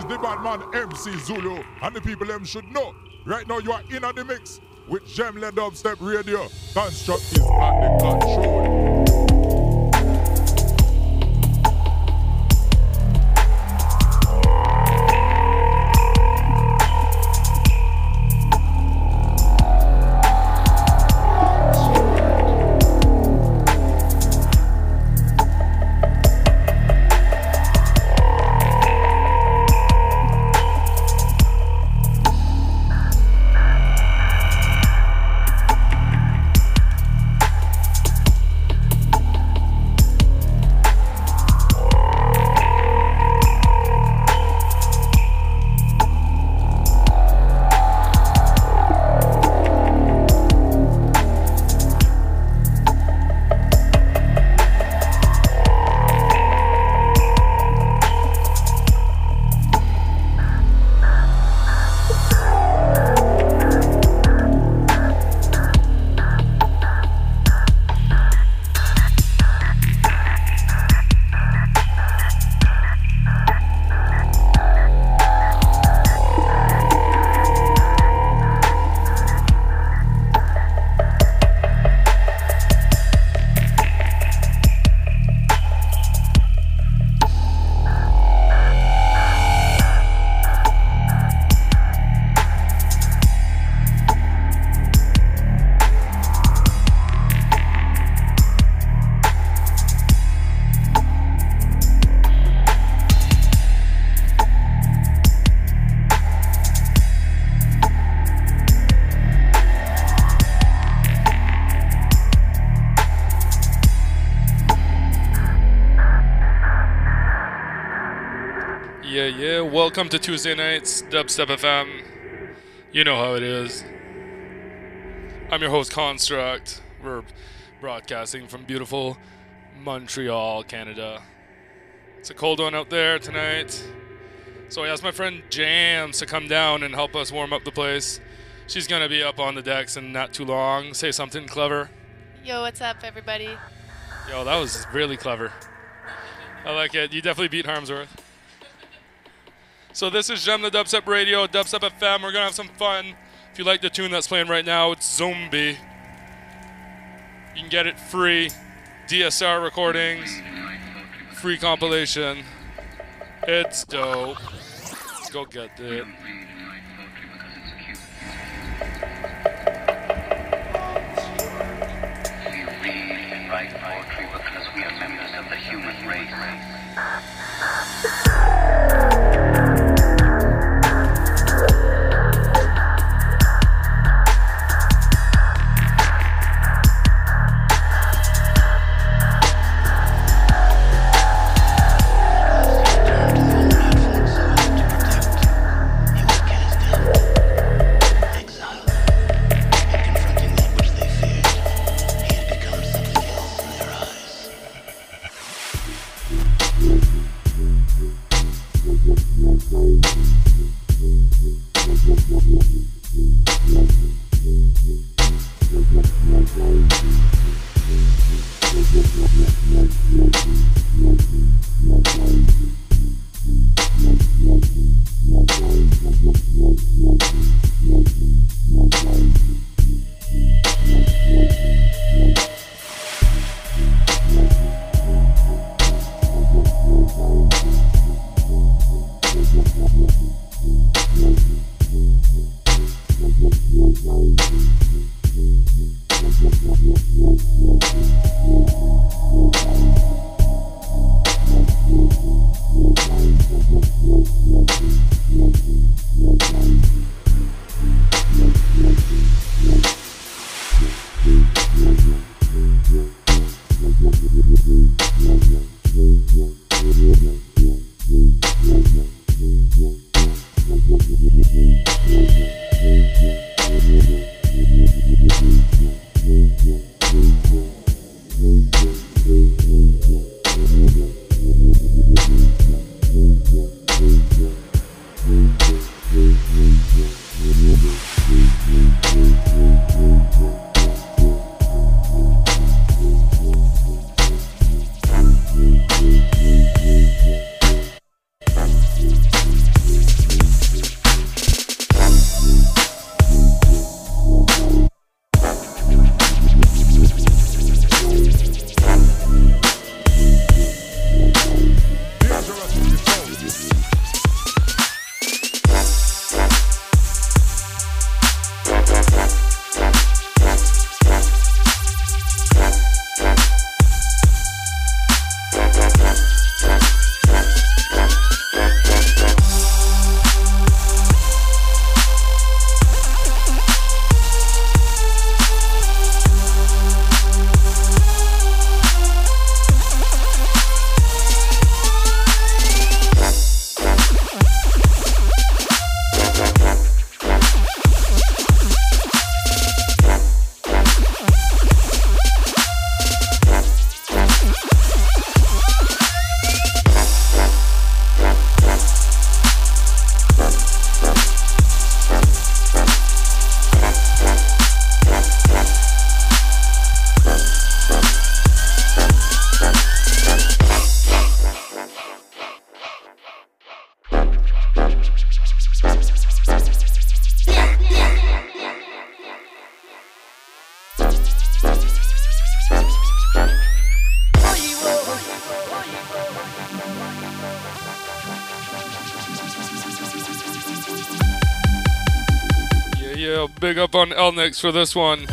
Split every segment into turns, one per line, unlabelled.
is the Batman MC Zulu, and the people them should know. Right now you are in on the mix with Gemle Dubstep Radio. Construct is at the control.
Welcome to Tuesday nights, Dubstep FM. You know how it is. I'm your host, Construct. We're broadcasting from beautiful Montreal, Canada. It's a cold one out there tonight. So I asked my friend Jams to come down and help us warm up the place. She's gonna be up on the decks in not too long. Say something clever.
Yo, what's up, everybody?
Yo, that was really clever. I like it. You definitely beat Harmsworth. So this is Gem the Dubstep Radio, Dubstep FM. We're gonna have some fun. If you like the tune that's playing right now, it's Zombie. You can get it free. DSR recordings, free compilation. It's dope. Let's go get it. Up on Elnix for this one.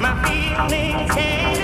My feelings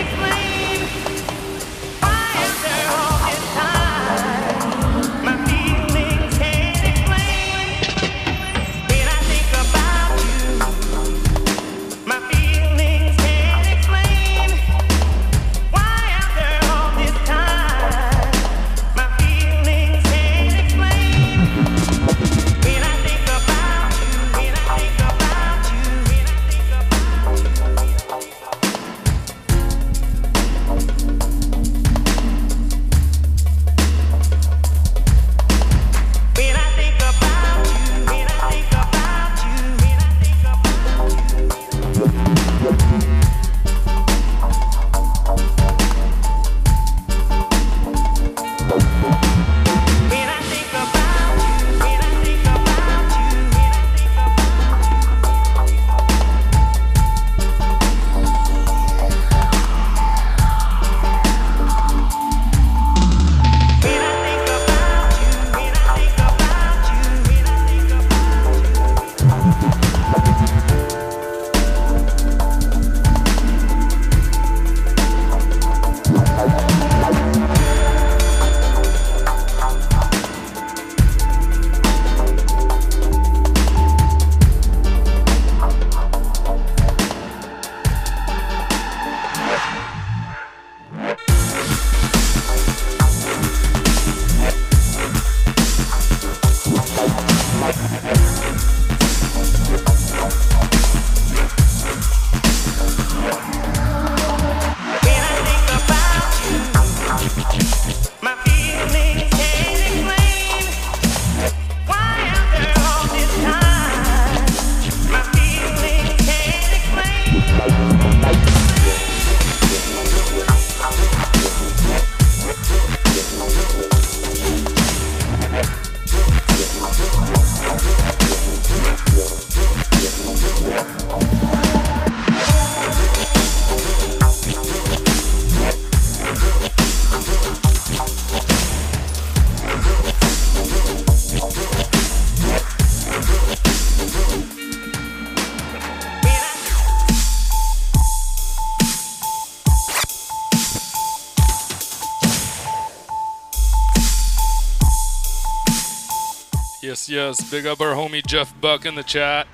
yes. Big up our homie Jeff Buck in the chat.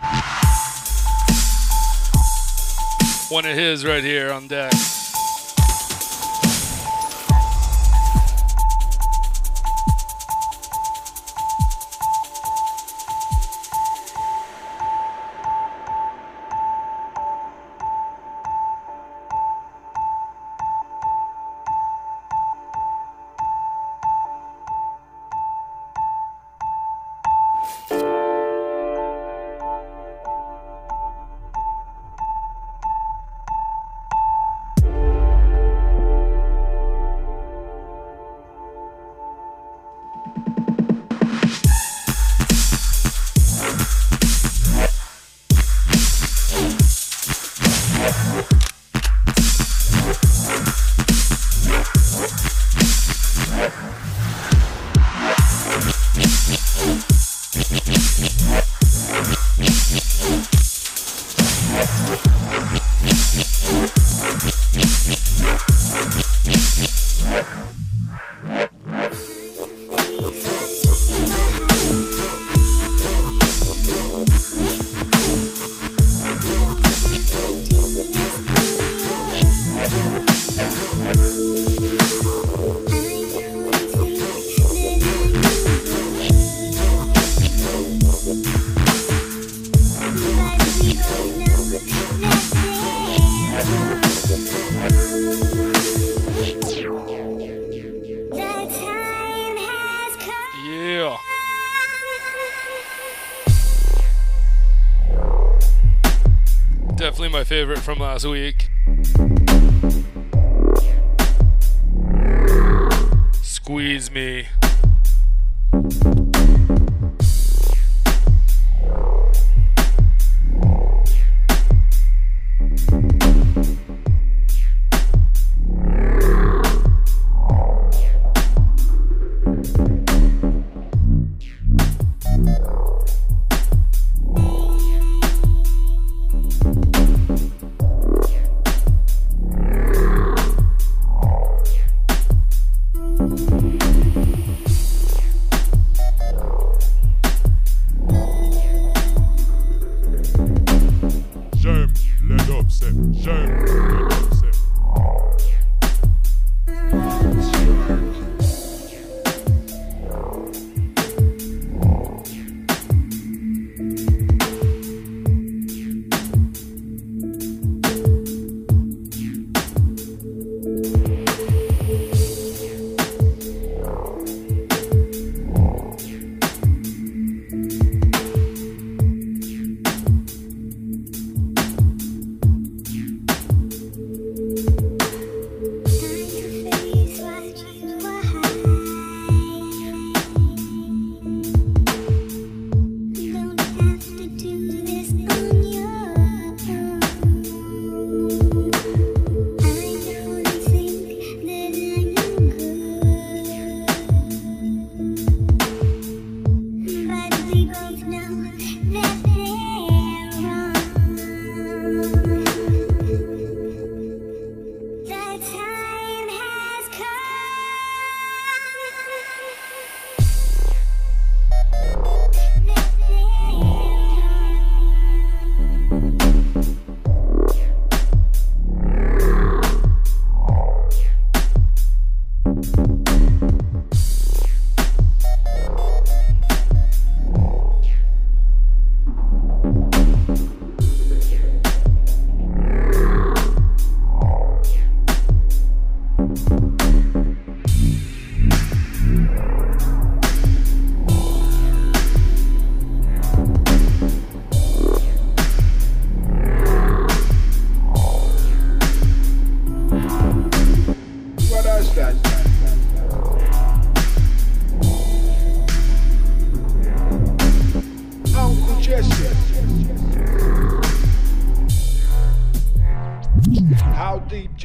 One of his right here on deck.
From last week.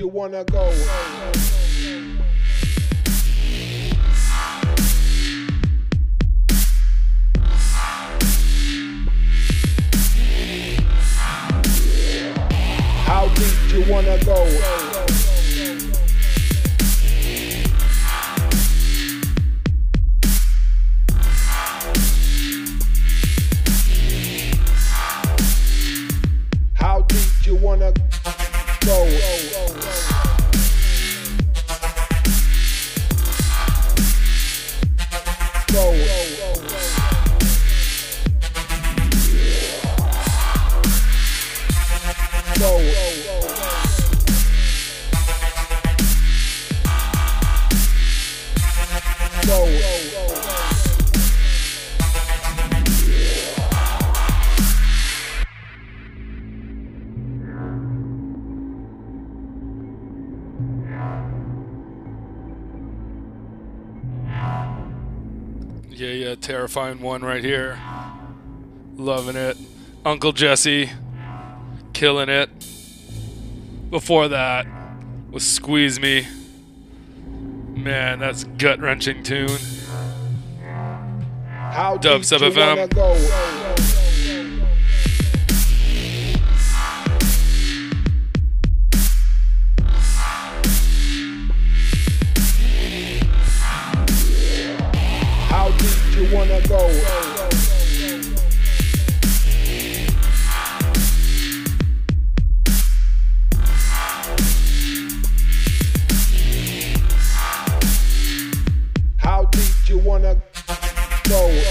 You wanna go?
Terrifying one right here. Loving it. Uncle Jesse, killing it. Before that was Squeeze Me. Man, that's gut wrenching tune.
How
Dub
deep
Sub
you
FM.
Wanna go? How deep you wanna go?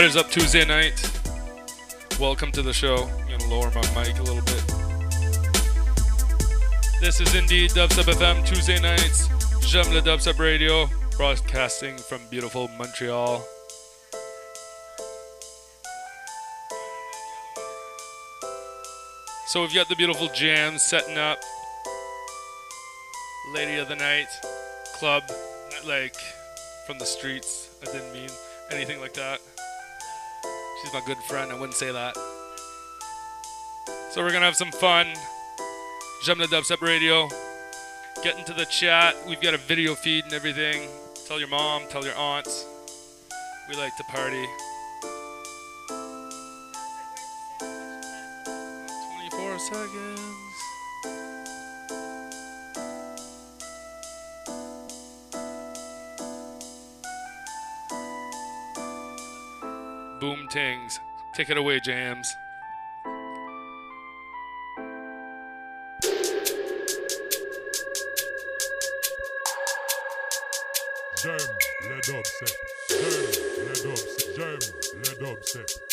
What is up Tuesday night? Welcome to the show. I'm gonna lower my mic a little bit. This is indeed Dubstep FM Tuesday nights. J'aime le Dubstep Radio, broadcasting from beautiful Montreal. So we've got the beautiful jams setting up. Lady of the night, club, like from the streets. I didn't mean anything like that. She's my good friend. I wouldn't say that. So we're gonna have some fun. J'aime the Dubstep Radio. Get into the chat. We've got a video feed and everything. Tell your mom, tell your aunts. We like to party. 24 seconds. Boom tings. Take it away, Jams.
J'aime le dubstep. J'aime le dubstep. J'aime le dubstep.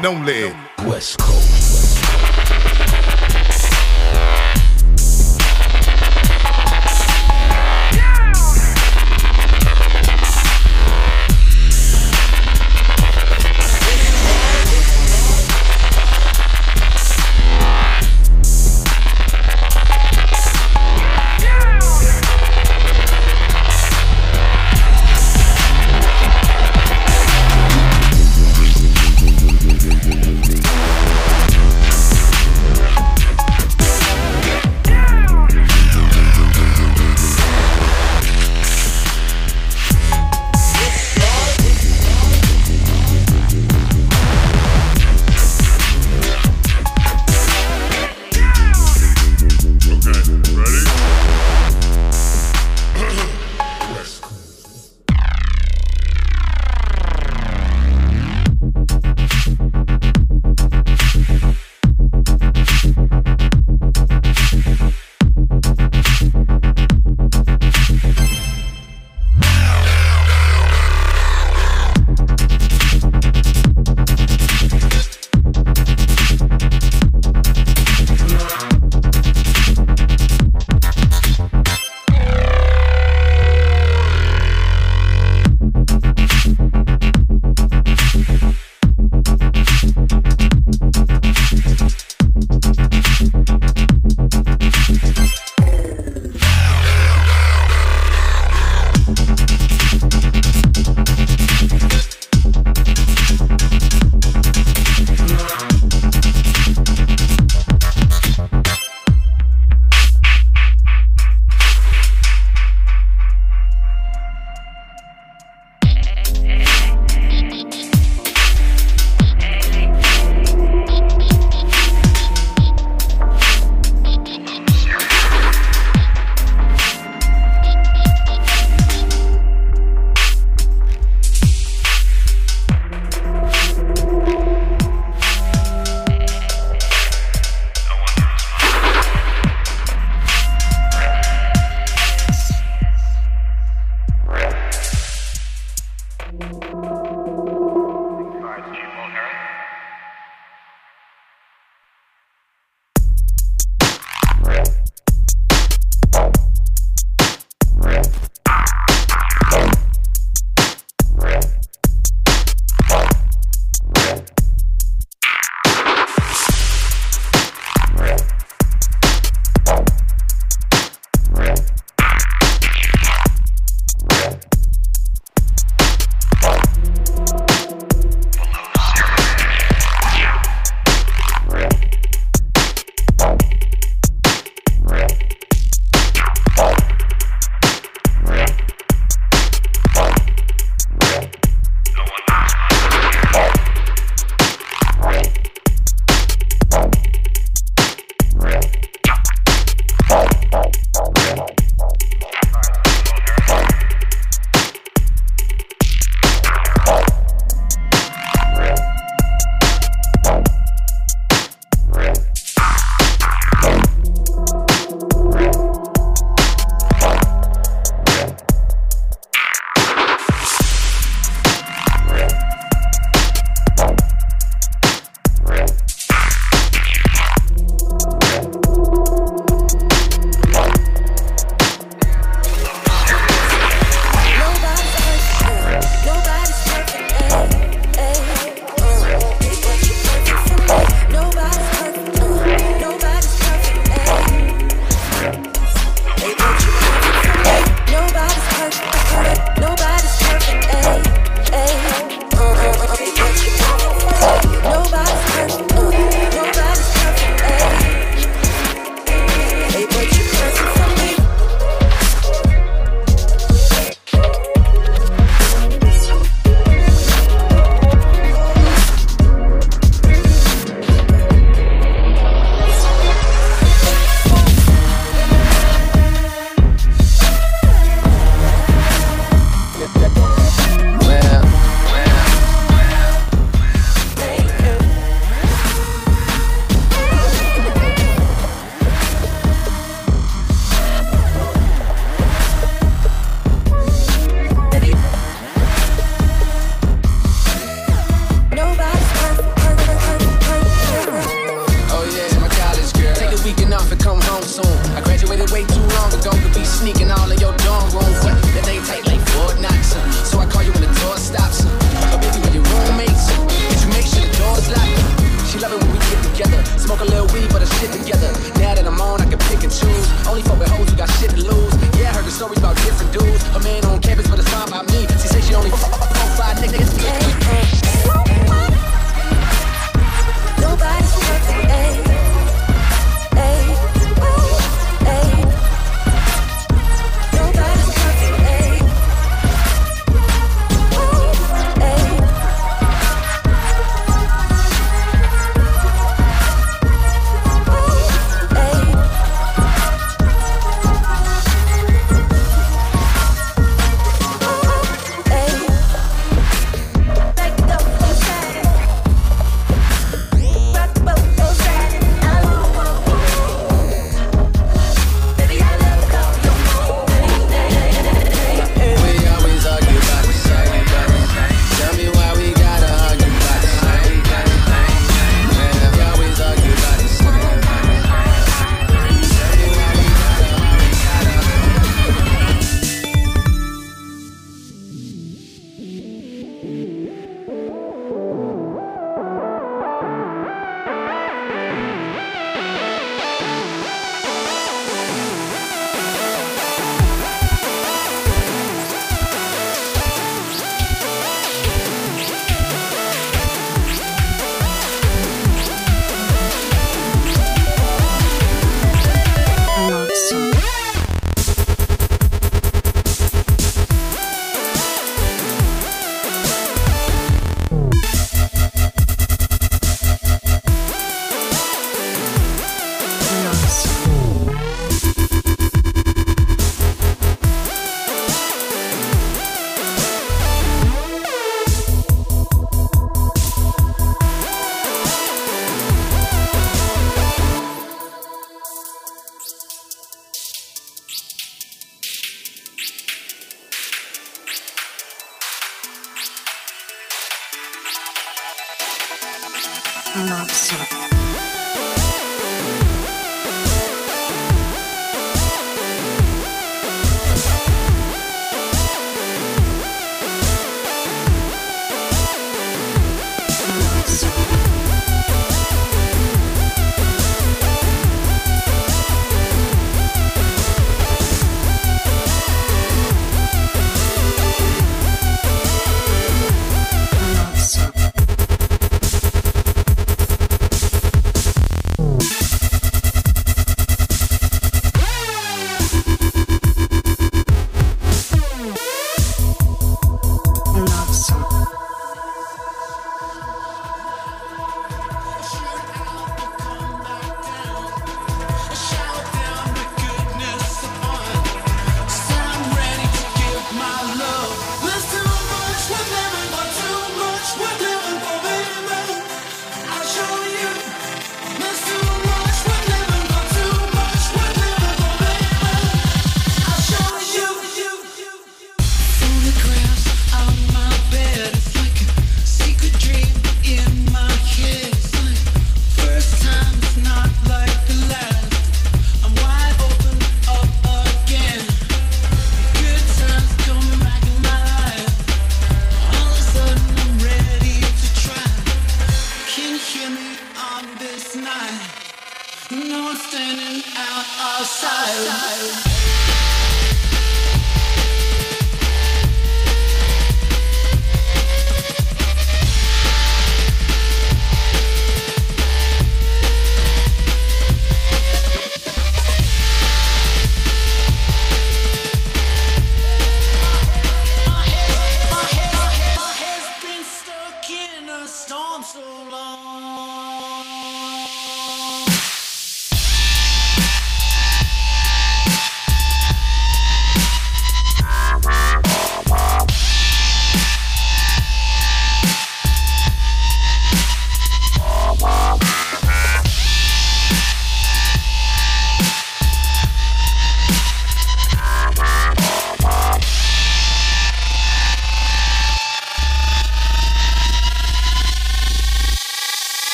Yeah.
The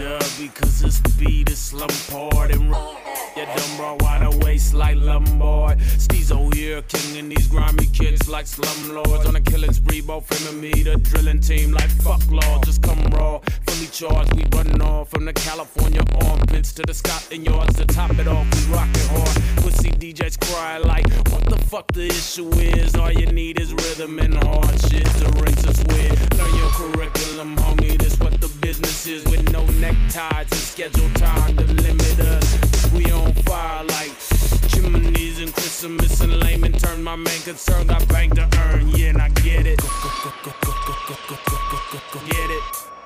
dub because this beat is slum hard and yeah, dumb bro wide waist like Lombard. Steezo here, king in these grimy kids like slumlords on a killing spree, both him and me, the drilling team like fuck law. Just come raw, fully charged, we running off from the California armpits to the Scotland yards to top it off. We rockin' hard. Pussy DJs cry like, what the fuck the issue is? All you need is rhythm and hard shit to rinse us with. Learn your curriculum, homie. This what the business is with no neckties and scheduled time to limit us. We on fire like chimneys and Christmas and layman turn my main concern. Got bank to earn, yeah, and I get it. Get it.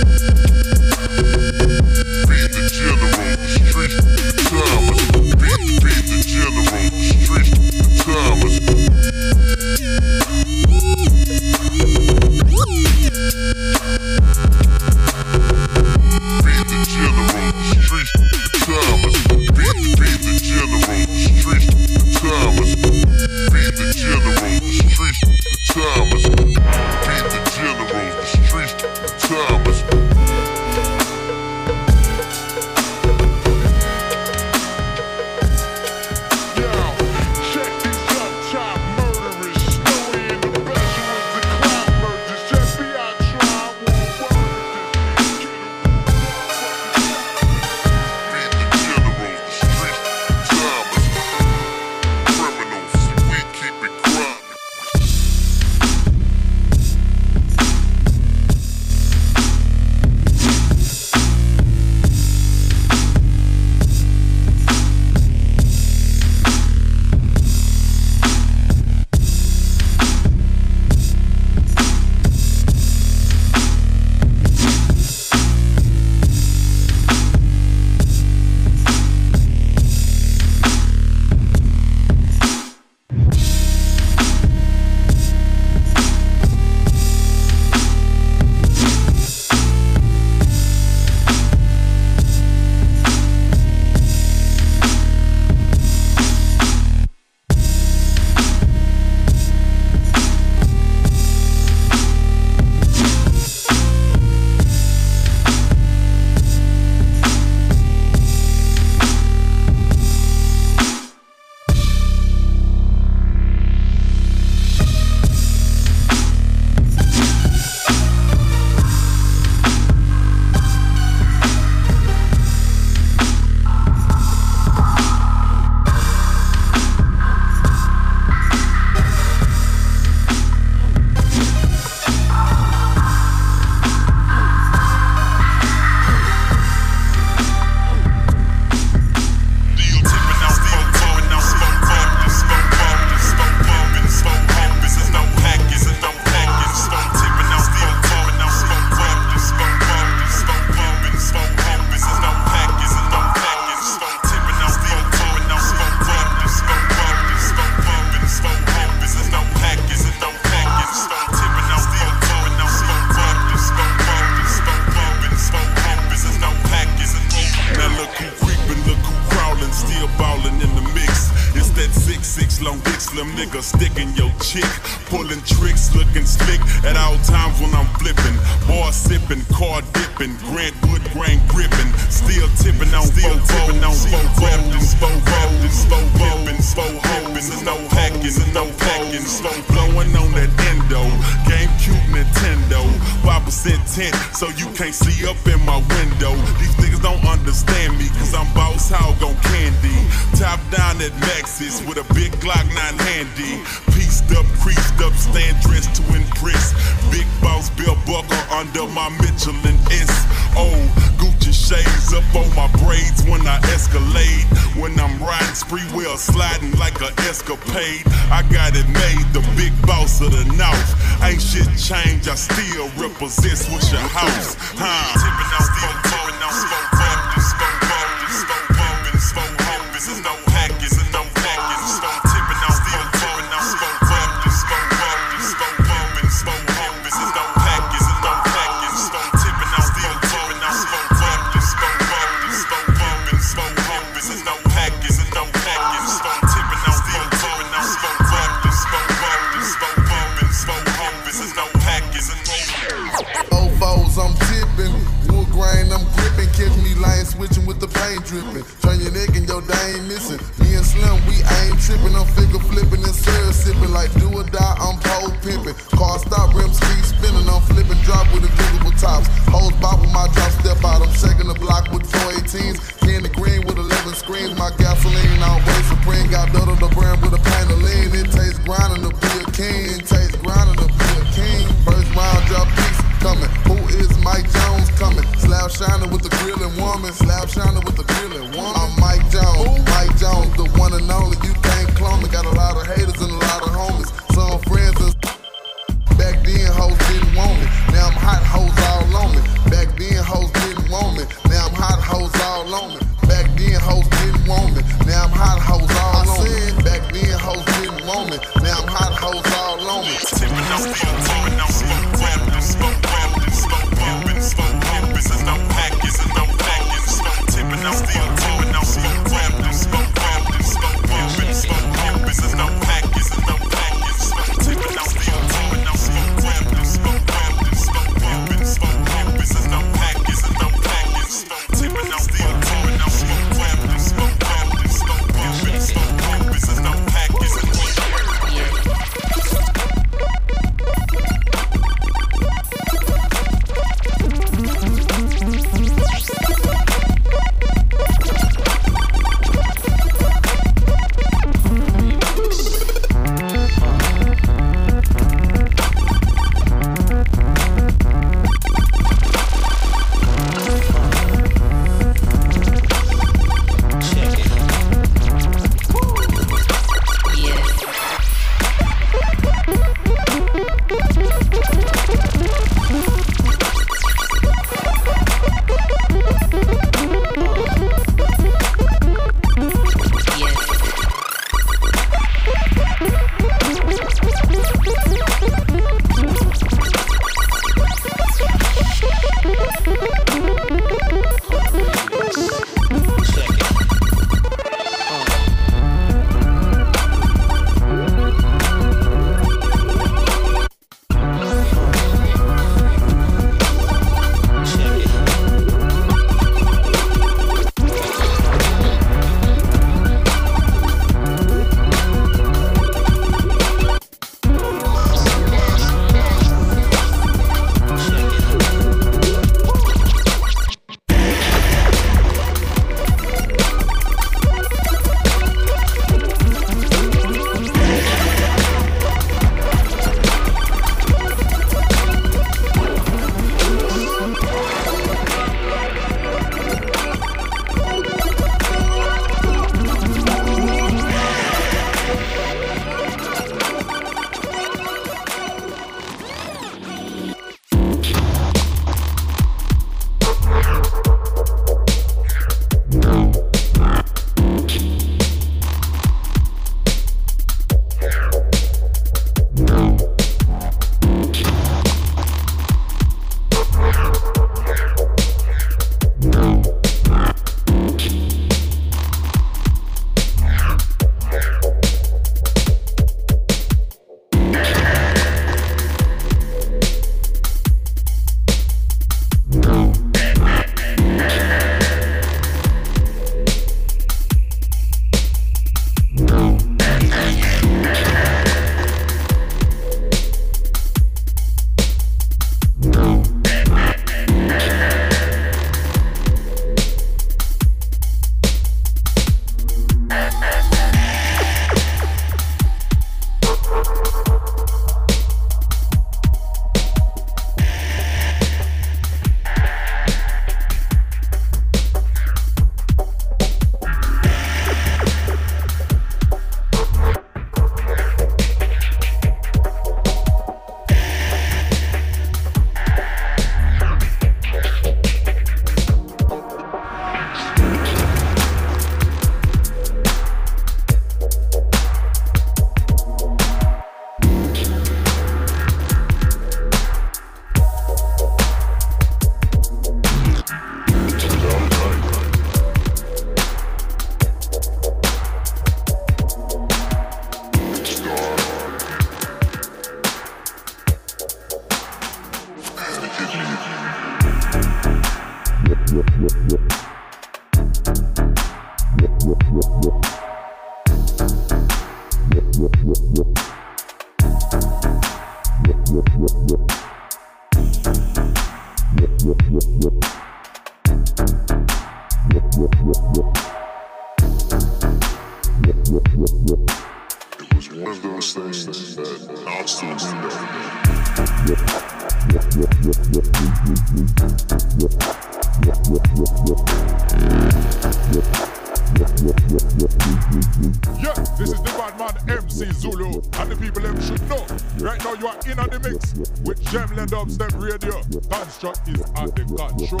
Dubstep Radio. Construct is at the control.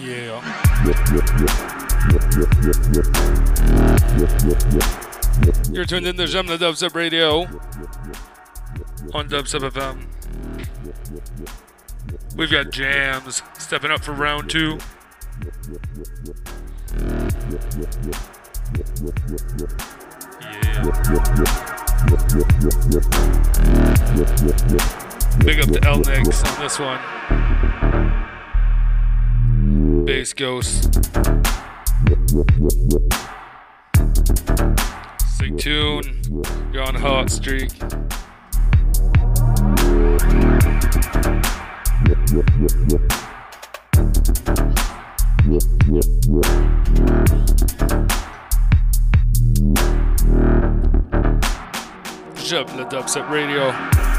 Yeah. You're tuned in to Jamla Dubstep Radio on Dubstep FM. We've got jams stepping up for round two. Big up to El Nix on this one. Bass Ghost. Sick tune. You're on a hot streak. Dubstep Radio.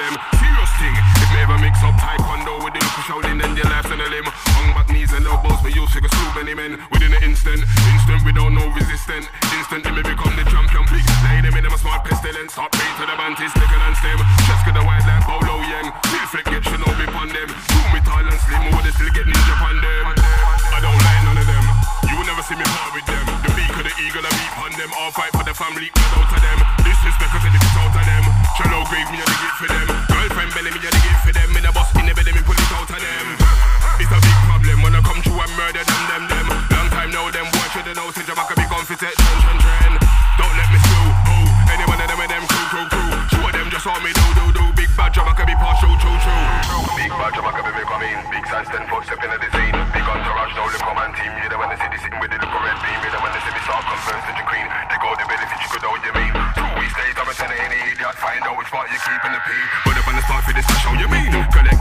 Them. Serious thing. If me ever mix up Taekwondo with the local Shaolin, then your life's on a limb. Hung back knees and elbows, me use figure slew many men within an instant. Instant without no resistance. Instantly me become the champion. Big lay them in them a smart pestilence. Stop pain to the banties, slicker and stem. Just get the white like Bolo Yeung. Feel flick get Shinobi upon them. Do me tall and slim, would they still get ninja upon them? I don't like none of them. You will never see me part with them. The beak of the eagle, I beat on them. All fight for the family, but out of them. Grave, me a the gift for them. Girlfriend belly, me a the gift for them. In a bus, in the belly, me pull it out of them. It's a big problem when I come through and murder them, them, them.
Weeks later I'm telling any idiot Find out which part you keep in the pee
Put up on the start for this cash, how you mean? Collect,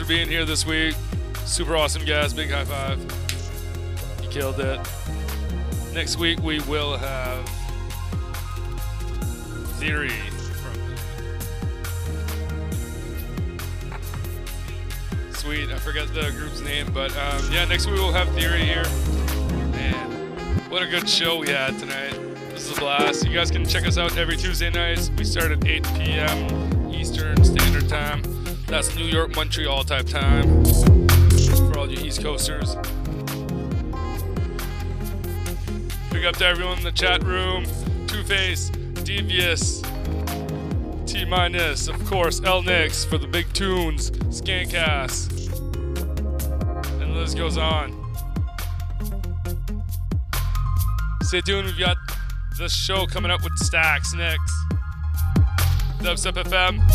for being here this week. Super awesome guys. Big high five. You killed it. Next week we will have Theory Sweet. I forget the group's name, but um, yeah, next week we'll have Theory here. Man, what a good show we had tonight. This is a blast. You guys can check us out every Tuesday nights. We start at 8 p.m. Eastern Standard Time. That's New York, Montreal type time for all you East Coasters. Big up to everyone in the chat room. Two Face, Devious, T Minus, of course, L Nix for the big tunes, Scancast. And the list goes on. Stay tuned, we've got this show coming up with Stacks next. Dubstep FM.